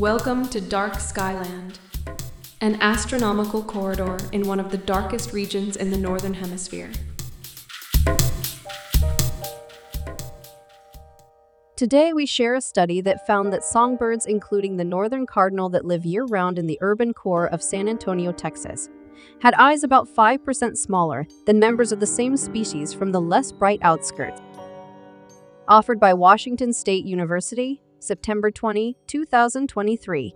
Welcome to Dark Skyland, an astronomical corridor in one of the darkest regions in the Northern Hemisphere. Today, we share a study that found that songbirds, including the northern cardinal that live year round in the urban core of San Antonio, Texas, had eyes about 5% smaller than members of the same species from the less bright outskirts. Offered by Washington State University, September 20, 2023.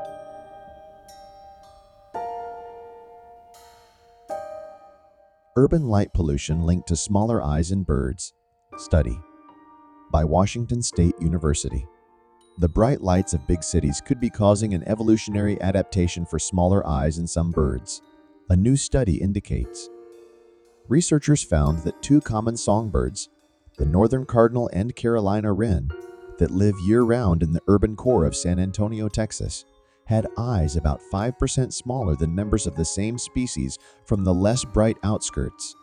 Urban light pollution linked to smaller eyes in birds. Study by Washington State University. The bright lights of big cities could be causing an evolutionary adaptation for smaller eyes in some birds. A new study indicates. Researchers found that two common songbirds, the northern cardinal and Carolina wren, that live year-round in the urban core of San Antonio, Texas, had eyes about 5% smaller than members of the same species from the less bright outskirts.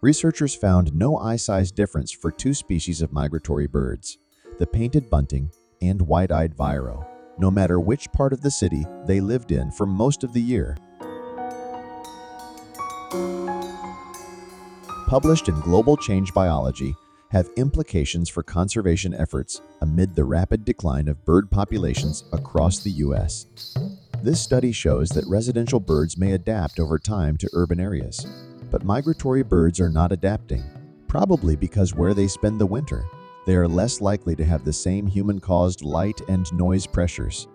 Researchers found no eye size difference for two species of migratory birds, the painted bunting and white-eyed vireo, no matter which part of the city they lived in for most of the year. Published in Global Change Biology, have implications for conservation efforts amid the rapid decline of bird populations across the U.S. This study shows that residential birds may adapt over time to urban areas, but migratory birds are not adapting, probably because where they spend the winter, they are less likely to have the same human-caused light and noise pressures.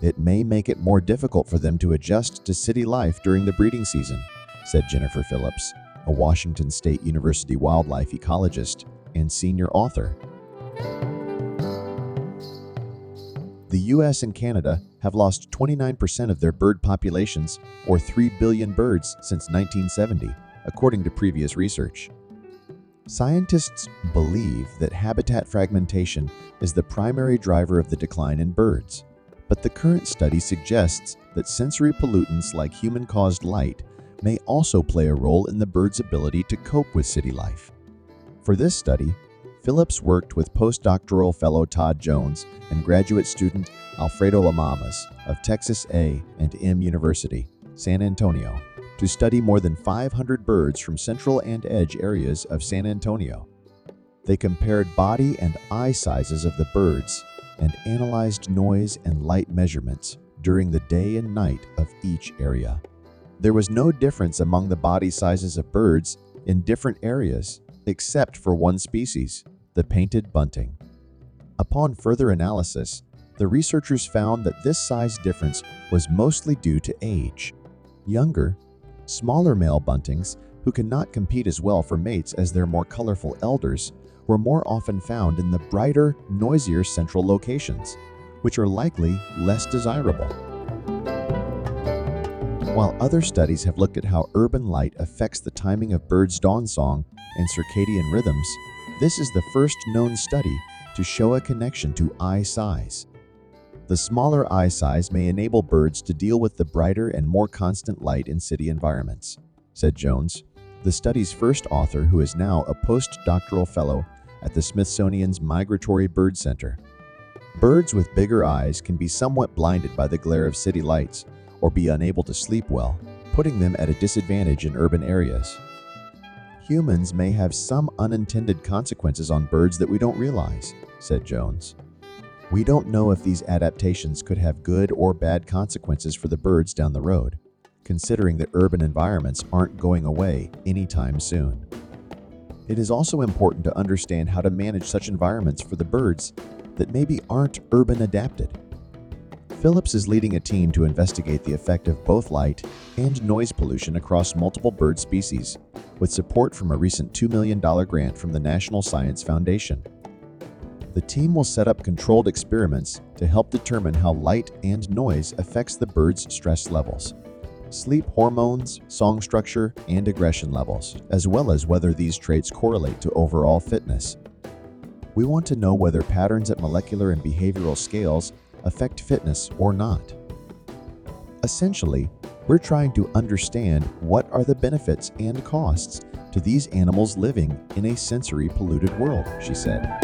It may make it more difficult for them to adjust to city life during the breeding season, said Jennifer Phillips, a Washington State University wildlife ecologist and senior author. The US and Canada have lost 29% of their bird populations, or 3 billion birds, since 1970, according to previous research. Scientists believe that habitat fragmentation is the primary driver of the decline in birds, but the current study suggests that sensory pollutants like human-caused light may also play a role in the bird's ability to cope with city life. For this study, Phillips worked with postdoctoral fellow Todd Jones and graduate student Alfredo Lamamas of Texas A and M University, San Antonio, to study more than 500 birds from central and edge areas of San Antonio. They compared body and eye sizes of the birds and analyzed noise and light measurements during the day and night of each area. There was no difference among the body sizes of birds in different areas except for one species, the painted bunting. Upon further analysis, the researchers found that this size difference was mostly due to age. Younger, smaller male buntings who cannot compete as well for mates as their more colorful elders were more often found in the brighter, noisier central locations, which are likely less desirable. While other studies have looked at how urban light affects the timing of birds' dawn song and circadian rhythms, this is the first known study to show a connection to eye size. The smaller eye size may enable birds to deal with the brighter and more constant light in city environments, said Jones, the study's first author who is now a postdoctoral fellow at the Smithsonian's Migratory Bird Center. Birds with bigger eyes can be somewhat blinded by the glare of city lights, or be unable to sleep well, putting them at a disadvantage in urban areas. Humans may have some unintended consequences on birds that we don't realize, said Jones. We don't know if these adaptations could have good or bad consequences for the birds down the road, considering that urban environments aren't going away anytime soon. It is also important to understand how to manage such environments for the birds that maybe aren't urban adapted. Phillips is leading a team to investigate the effect of both light and noise pollution across multiple bird species, with support from a recent $2 million grant from the National Science Foundation. The team will set up controlled experiments to help determine how light and noise affects the bird's stress levels, sleep hormones, song structure, and aggression levels, as well as whether these traits correlate to overall fitness. We want to know whether patterns at molecular and behavioral scales affect fitness or not? Essentially, we're trying to understand what are the benefits and costs to these animals living in a sensory polluted world, she said.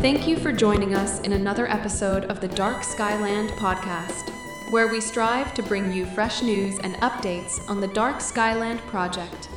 Thank you for joining us in another episode of the Dark Skyland podcast, where we strive to bring you fresh news and updates on the Dark Skyland project.